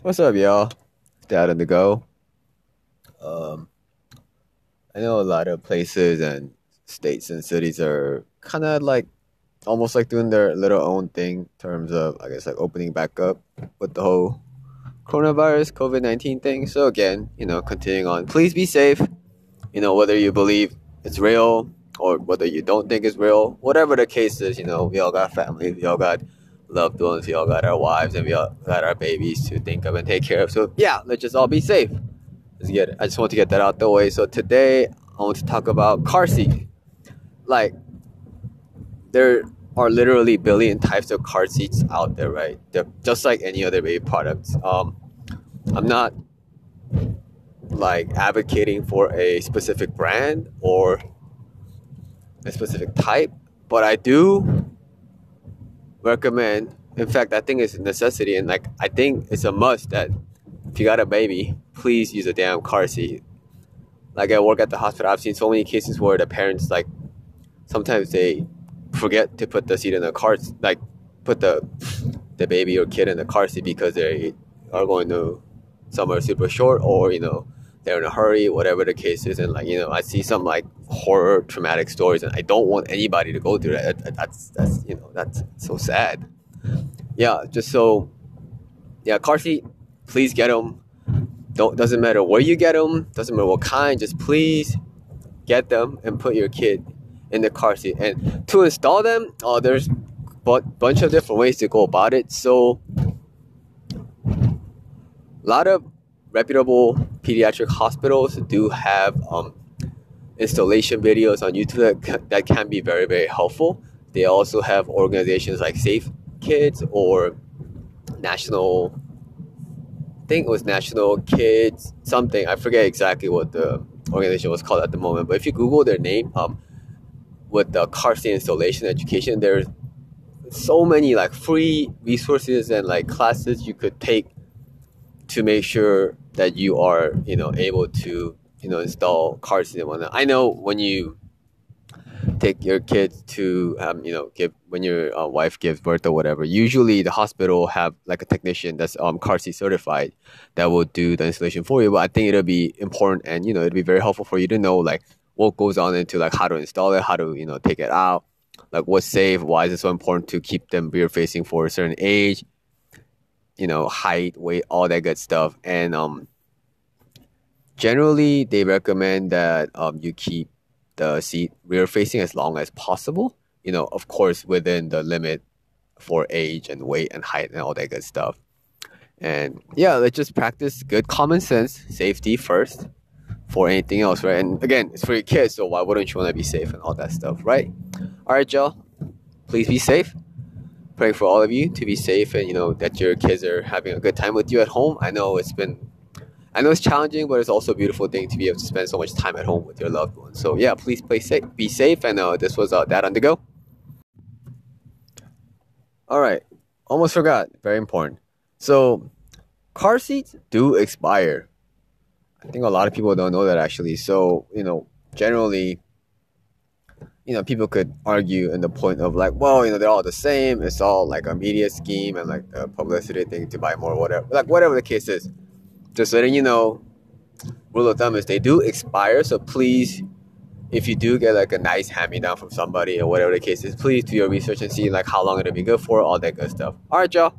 What's up, y'all? Dad on the go. Um, I know a lot of places and states and cities are kind of like almost like doing their little own thing in terms of, I guess, like opening back up with the whole coronavirus, COVID 19 thing. So, again, you know, continuing on, please be safe. You know, whether you believe it's real or whether you don't think it's real, whatever the case is, you know, we all got families, we all got loved ones, we all got our wives, and we all got our babies to think of and take care of. So yeah, let's just all be safe. Let's get it. I just want to get that out the way. So today I want to talk about car seat. Like there are literally billion types of car seats out there, right? They're just like any other baby products. Um, I'm not like advocating for a specific brand or a specific type, but I do recommend. In fact, I think it's a necessity, and like I think it's a must that if you got a baby, please use a damn car seat. Like I work at the hospital, I've seen so many cases where the parents like sometimes they forget to put the seat in the car, like put the the baby or kid in the car seat because they are going to somewhere super short or you know they're in a hurry, whatever the case is. And like, you know, I see some like horror traumatic stories and I don't want anybody to go through that. That's, that's, you know, that's so sad. Yeah. Just so, yeah, car seat, please get them. Don't, doesn't matter where you get them. Doesn't matter what kind. Just please get them and put your kid in the car seat. And to install them, oh, there's a bunch of different ways to go about it. So, a lot of reputable pediatric hospitals do have um, installation videos on YouTube that, that can be very, very helpful. They also have organizations like Safe Kids or National, I think it was National Kids something. I forget exactly what the organization was called at the moment. But if you Google their name, um, with the car seat installation education, there's so many like free resources and like classes you could take to make sure that you are you know able to you know install car seats and whatnot. I know when you take your kids to um, you know give when your uh, wife gives birth or whatever usually the hospital have like a technician that's um, car seat certified that will do the installation for you but i think it'll be important and you know it'll be very helpful for you to know like what goes on into like how to install it how to you know take it out like what's safe why is it so important to keep them rear facing for a certain age you know, height, weight, all that good stuff. And um, generally, they recommend that um, you keep the seat rear facing as long as possible. You know, of course, within the limit for age and weight and height and all that good stuff. And yeah, let's just practice good common sense, safety first for anything else, right? And again, it's for your kids, so why wouldn't you want to be safe and all that stuff, right? All right, Joe, please be safe praying for all of you to be safe and you know that your kids are having a good time with you at home. I know it's been I know it's challenging, but it's also a beautiful thing to be able to spend so much time at home with your loved ones. So yeah, please play safe, be safe, and uh, this was uh, Dad on the go. All right, almost forgot. Very important. So, car seats do expire. I think a lot of people don't know that actually. So you know, generally, you know, people could argue in the point of like, well, you know, they're all the same. It's all like a media scheme and like a publicity thing to buy more, whatever. Like whatever the case is, just letting you know, rule of thumb is they do expire. So please, if you do get like a nice hand me down from somebody or whatever the case is, please do your research and see like how long it'll be good for, all that good stuff. All right, y'all.